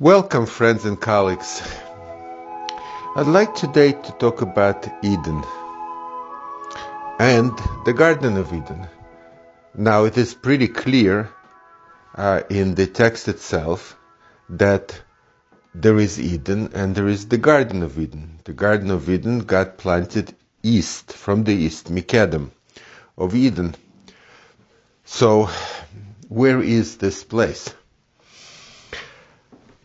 Welcome, friends and colleagues. I'd like today to talk about Eden and the Garden of Eden. Now, it is pretty clear uh, in the text itself that there is Eden and there is the Garden of Eden. The Garden of Eden got planted east, from the east, Mikedem of Eden. So, where is this place?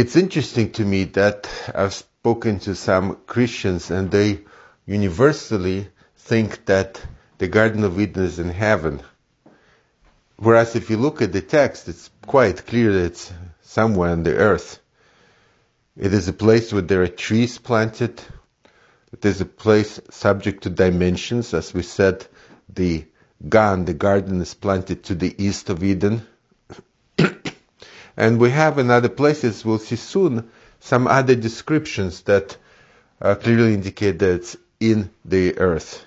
It's interesting to me that I've spoken to some Christians and they universally think that the Garden of Eden is in heaven. Whereas if you look at the text, it's quite clear that it's somewhere on the earth. It is a place where there are trees planted. It is a place subject to dimensions. As we said, the Gan, the garden, is planted to the east of Eden. And we have in other places, we'll see soon, some other descriptions that uh, clearly indicate that it's in the earth.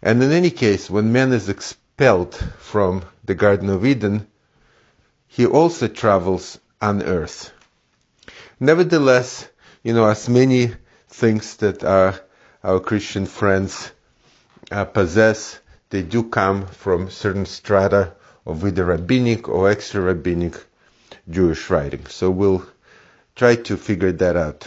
And in any case, when man is expelled from the Garden of Eden, he also travels on earth. Nevertheless, you know, as many things that our, our Christian friends uh, possess, they do come from certain strata of either rabbinic or extra rabbinic Jewish writing. So we'll try to figure that out.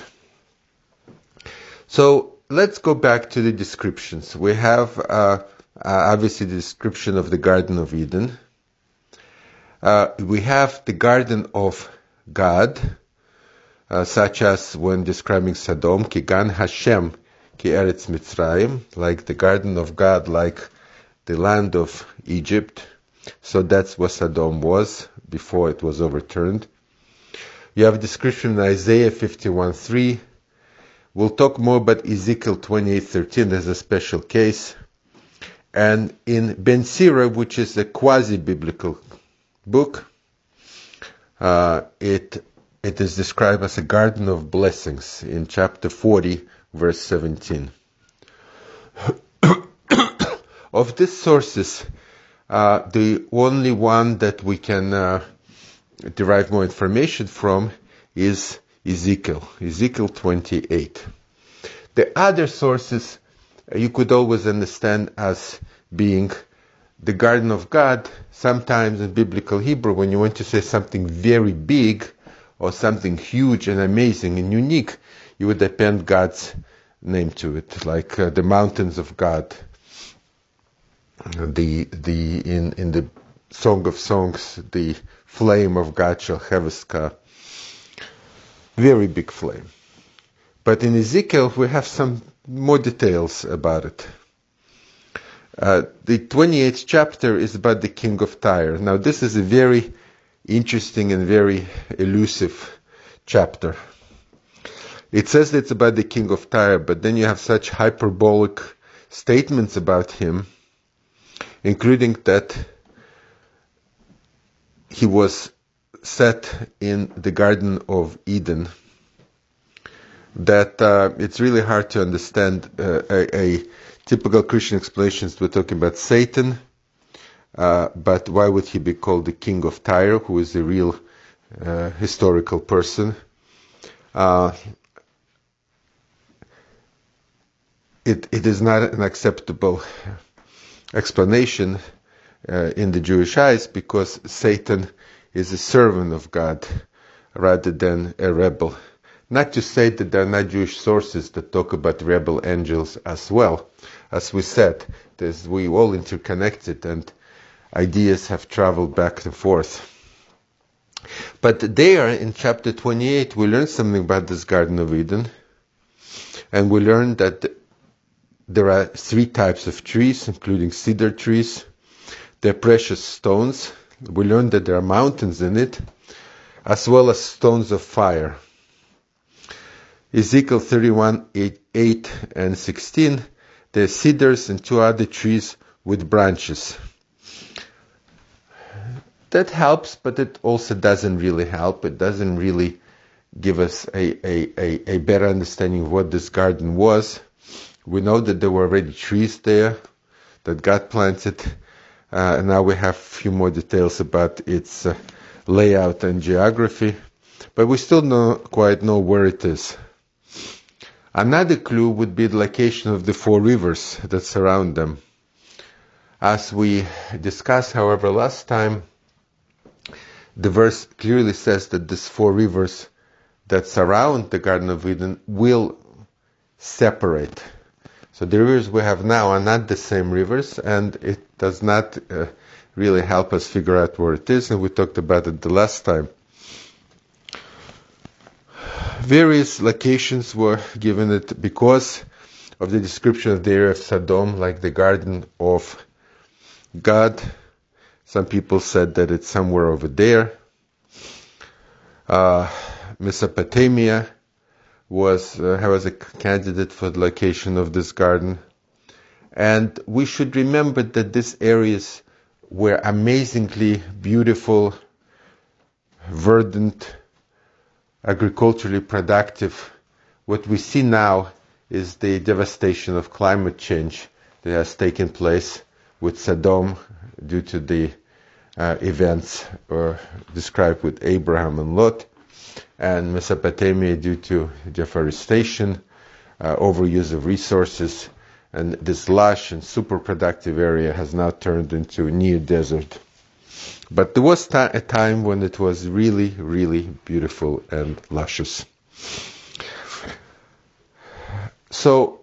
So let's go back to the descriptions. We have uh, uh, obviously the description of the Garden of Eden. Uh, we have the Garden of God, uh, such as when describing Sodom, Kigan Hashem, Ki Eretz Mitzrayim, like the Garden of God, like the land of Egypt. So that's what Sodom was before it was overturned. You have a description in Isaiah 51:3. We'll talk more about Ezekiel 28:13 as a special case. And in Ben Sira, which is a quasi-biblical book, uh, it it is described as a garden of blessings in chapter 40, verse 17. of these sources, the only one that we can uh, derive more information from is Ezekiel, Ezekiel 28. The other sources uh, you could always understand as being the garden of God. Sometimes in biblical Hebrew, when you want to say something very big or something huge and amazing and unique, you would append God's name to it, like uh, the mountains of God the the in in the Song of Songs, the flame of God shall have a. Very big flame. But in Ezekiel, we have some more details about it. Uh, the 28th chapter is about the king of Tyre. Now, this is a very interesting and very elusive chapter. It says it's about the king of Tyre, but then you have such hyperbolic statements about him including that he was set in the Garden of Eden, that uh, it's really hard to understand uh, a, a, typical Christian explanation. We're talking about Satan, uh, but why would he be called the king of Tyre, who is a real uh, historical person? Uh, it, it is not an acceptable explanation uh, in the Jewish eyes because Satan is a servant of God rather than a rebel. Not to say that there are not Jewish sources that talk about rebel angels as well. As we said, we all interconnected and ideas have traveled back and forth. But there in chapter 28, we learn something about this Garden of Eden. And we learn that there are three types of trees, including cedar trees. They're precious stones. We learned that there are mountains in it, as well as stones of fire. Ezekiel 31, 8, 8 and 16, there are cedars and two other trees with branches. That helps, but it also doesn't really help. It doesn't really give us a, a, a, a better understanding of what this garden was. We know that there were already trees there that got planted. Uh, and now we have a few more details about its uh, layout and geography. but we still don't quite know where it is. Another clue would be the location of the four rivers that surround them. As we discussed, however, last time, the verse clearly says that these four rivers that surround the Garden of Eden will separate. So the rivers we have now are not the same rivers, and it does not uh, really help us figure out where it is, and we talked about it the last time. Various locations were given it because of the description of the area of Sodom, like the Garden of God. Some people said that it's somewhere over there. Uh, Mesopotamia was uh, was a candidate for the location of this garden, and we should remember that these areas were amazingly beautiful, verdant, agriculturally productive. What we see now is the devastation of climate change that has taken place with Sodom due to the uh, events uh, described with Abraham and Lot, and Mesopotamia due to deforestation, uh, overuse of resources, and this lush and super productive area has now turned into a near desert. But there was a time when it was really, really beautiful and luscious. So,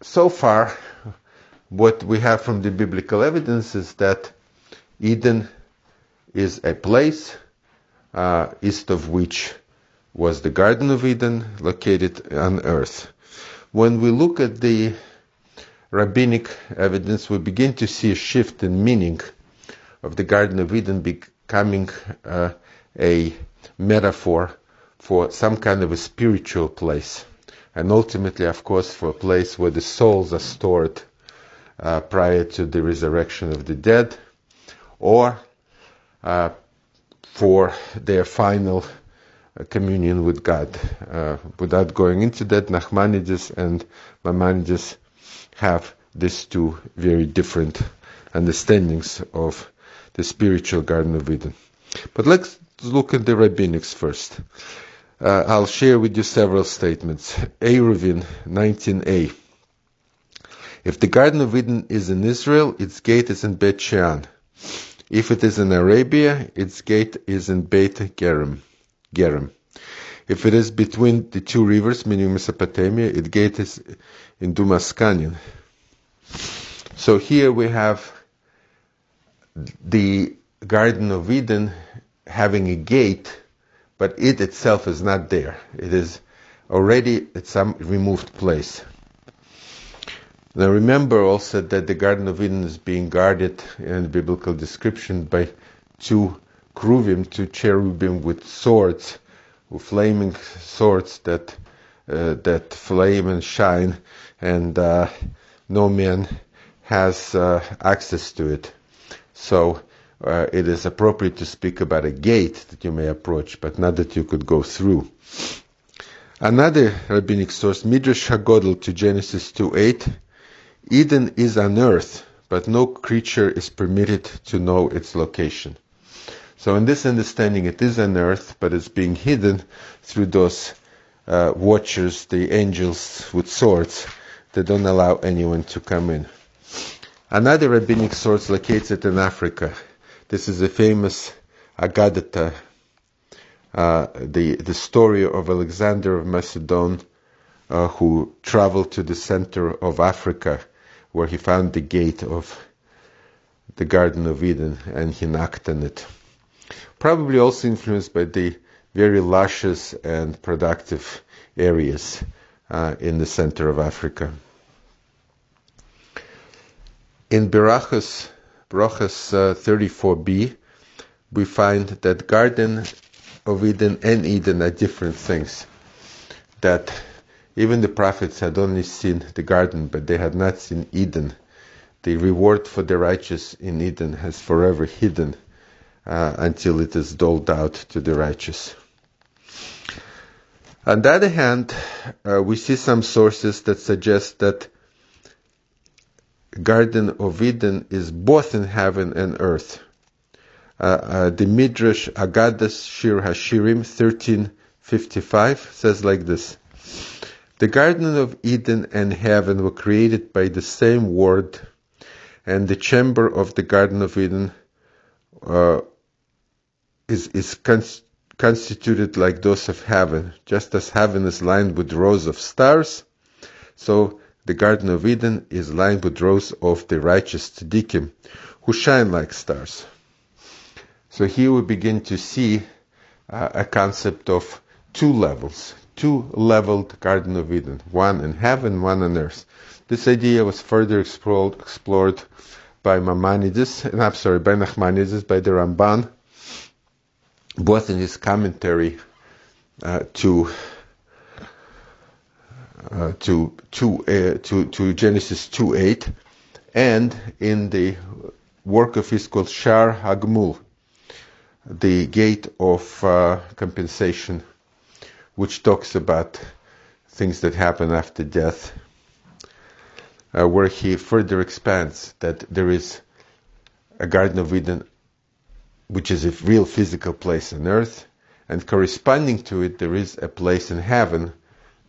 so far, what we have from the biblical evidence is that Eden is a place uh, east of which was the Garden of Eden located on earth. When we look at the rabbinic evidence, we begin to see a shift in meaning of the Garden of Eden becoming uh, a metaphor for some kind of a spiritual place. And ultimately, of course, for a place where the souls are stored uh, prior to the resurrection of the dead, or uh, for their final uh, communion with God. Uh, without going into that, Nachmanides and Maimonides have these two very different understandings of the spiritual Garden of Eden. But let's look at the rabbinics first. Uh, I'll share with you several statements. Eruvin, 19a. If the Garden of Eden is in Israel, its gate is in Bet Shean. If it is in Arabia, its gate is in Beit Gerim. Gerim. If it is between the two rivers, meaning Mesopotamia, its gate is in Dumaskanin. So here we have the Garden of Eden having a gate, but it itself is not there. It is already at some removed place. Now remember also that the Garden of Eden is being guarded in biblical description by two cherubim, two cherubim with swords, with flaming swords that uh, that flame and shine, and uh, no man has uh, access to it. So uh, it is appropriate to speak about a gate that you may approach, but not that you could go through. Another rabbinic source, Midrash HaGadol to Genesis 2:8, Eden is on earth, but no creature is permitted to know its location. So in this understanding, it is on earth, but it's being hidden through those uh, watchers, the angels with swords, that don't allow anyone to come in. Another rabbinic source locates it in Africa. This is a famous Agadah, uh, the the story of Alexander of Macedon, uh, who traveled to the center of Africa, where he found the gate of the Garden of Eden, and he knocked on it. Probably also influenced by the very luscious and productive areas uh, in the center of Africa. In Berachos, Berachos uh, 34b, we find that Garden of Eden and Eden are different things. That even the prophets had only seen the garden, but they had not seen Eden. The reward for the righteous in Eden has forever hidden uh, until it is doled out to the righteous. On the other hand, uh, we see some sources that suggest that Garden of Eden is both in heaven and earth. uh, uh, the Midrash Agadas Shir Hashirim 1355 says like this. The Garden of Eden and heaven were created by the same word, and the chamber of the Garden of Eden uh, is, is cons- constituted like those of heaven. Just as heaven is lined with rows of stars, so the Garden of Eden is lined with rows of the righteous tzaddikim, who shine like stars. So here we begin to see uh, a concept of two levels, two leveled Garden of Eden, one in heaven, one on earth. This idea was further explored, explored by Maimonides, and I'm sorry, by Nachmanides, by the Ramban, both in his commentary uh, to uh, to to, uh, to to Genesis 2:8, and in the work of his called Sha'ar HaGemul, the gate of uh, compensation, which talks about things that happen after death, uh, where he further expands that there is a Garden of Eden, which is a real physical place on earth, and corresponding to it, there is a place in heaven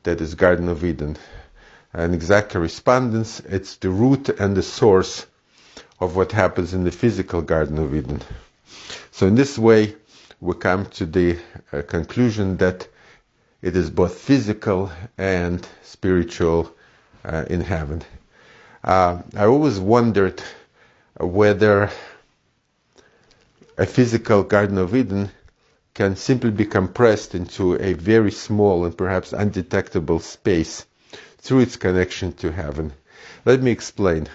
that is Garden of Eden. An exact correspondence, it's the root and the source of what happens in the physical Garden of Eden. So in this way, we come to the uh, conclusion that it is both physical and spiritual uh, in heaven. Uh, I always wondered whether a physical Garden of Eden can simply be compressed into a very small and perhaps undetectable space through its connection to heaven. Let me explain.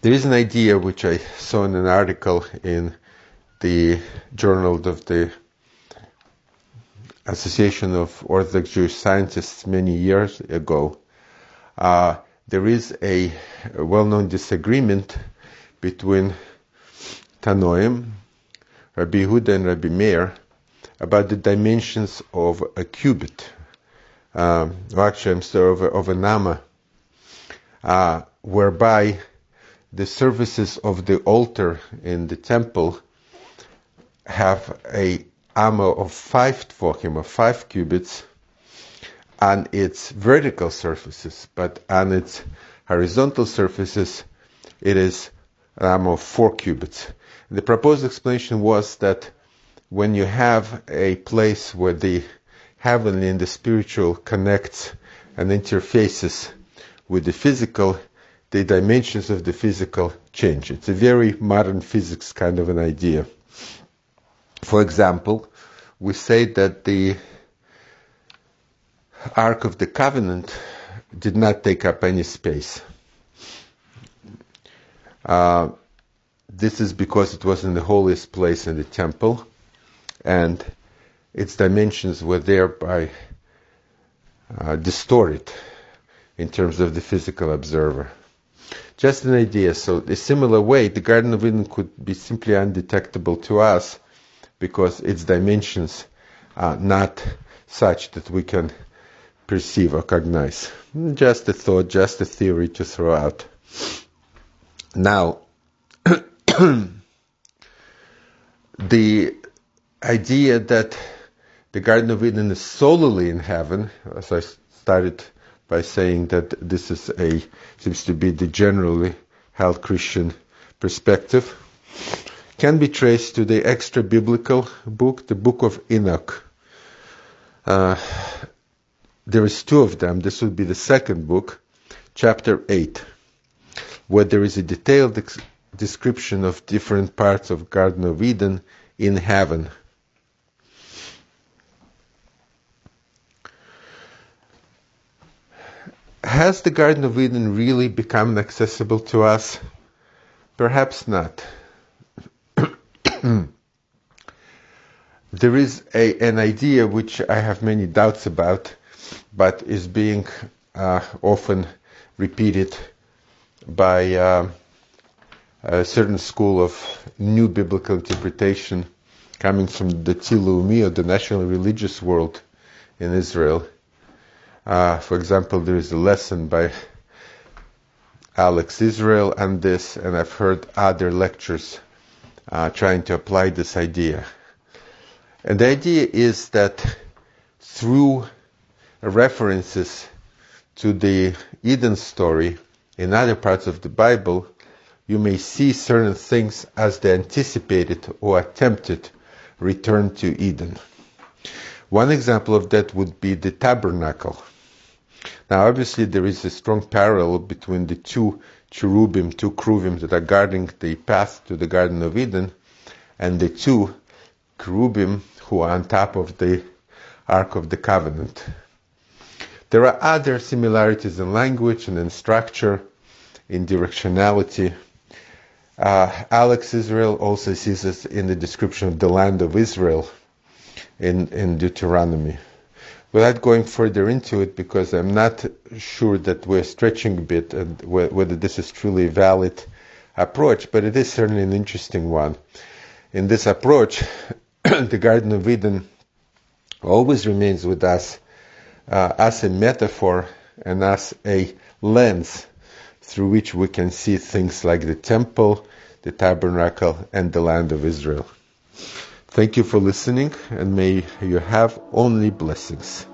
There is an idea which I saw in an article in the Journal of the Association of Orthodox Jewish Scientists many years ago. Uh, there is a, well-known disagreement between Tanoim, Rabbi Huda and Rabbi Meir about the dimensions of a cubit, um, or actually, I'm sorry, of a, of a nama, uh, whereby the surfaces of the altar in the temple have a amma of five tefachim, of five cubits, on its vertical surfaces, but on its horizontal surfaces, it is an amma of four cubits. The proposed explanation was that when you have a place where the heavenly and the spiritual connects and interfaces with the physical, the dimensions of the physical change. It's a very modern physics kind of an idea. For example, we say that the Ark of the Covenant did not take up any space. Uh, this is because it was in the holiest place in the temple, and its dimensions were thereby uh, distorted in terms of the physical observer. Just an idea. So, a similar way, the Garden of Eden could be simply undetectable to us because its dimensions are not such that we can perceive or cognize. Just a thought, just a theory to throw out. Now, the idea that the Garden of Eden is solely in heaven, as I started by saying that this is a seems to be the generally held Christian perspective, can be traced to the extra biblical book, the Book of Enoch. Uh, there is two of them. This would be the second book, chapter eight, where there is a detailed ex- description of different parts of Garden of Eden in heaven. Has the Garden of Eden really become accessible to us? Perhaps not. There is a, an idea which I have many doubts about, but is being uh, often repeated by uh, a certain school of new biblical interpretation coming from the Tilumi or the national religious world in Israel. Uh, for example, there is a lesson by Alex Israel on this, and I've heard other lectures uh, trying to apply this idea. And the idea is that through references to the Eden story in other parts of the Bible, you may see certain things as the anticipated or attempted return to Eden. One example of that would be the tabernacle. Now, obviously, there is a strong parallel between the two cherubim, two cherubim that are guarding the path to the Garden of Eden, and the two cherubim who are on top of the Ark of the Covenant. There are other similarities in language and in structure, in directionality. Uh, Alex Israel also sees this in the description of the land of Israel in, in Deuteronomy. Without going further into it, because I'm not sure that we're stretching a bit and whether this is truly a valid approach, but it is certainly an interesting one. In this approach, the Garden of Eden always remains with us uh, as a metaphor and as a lens through which we can see things like the temple, the tabernacle, and the land of Israel. Thank you for listening, and may you have only blessings.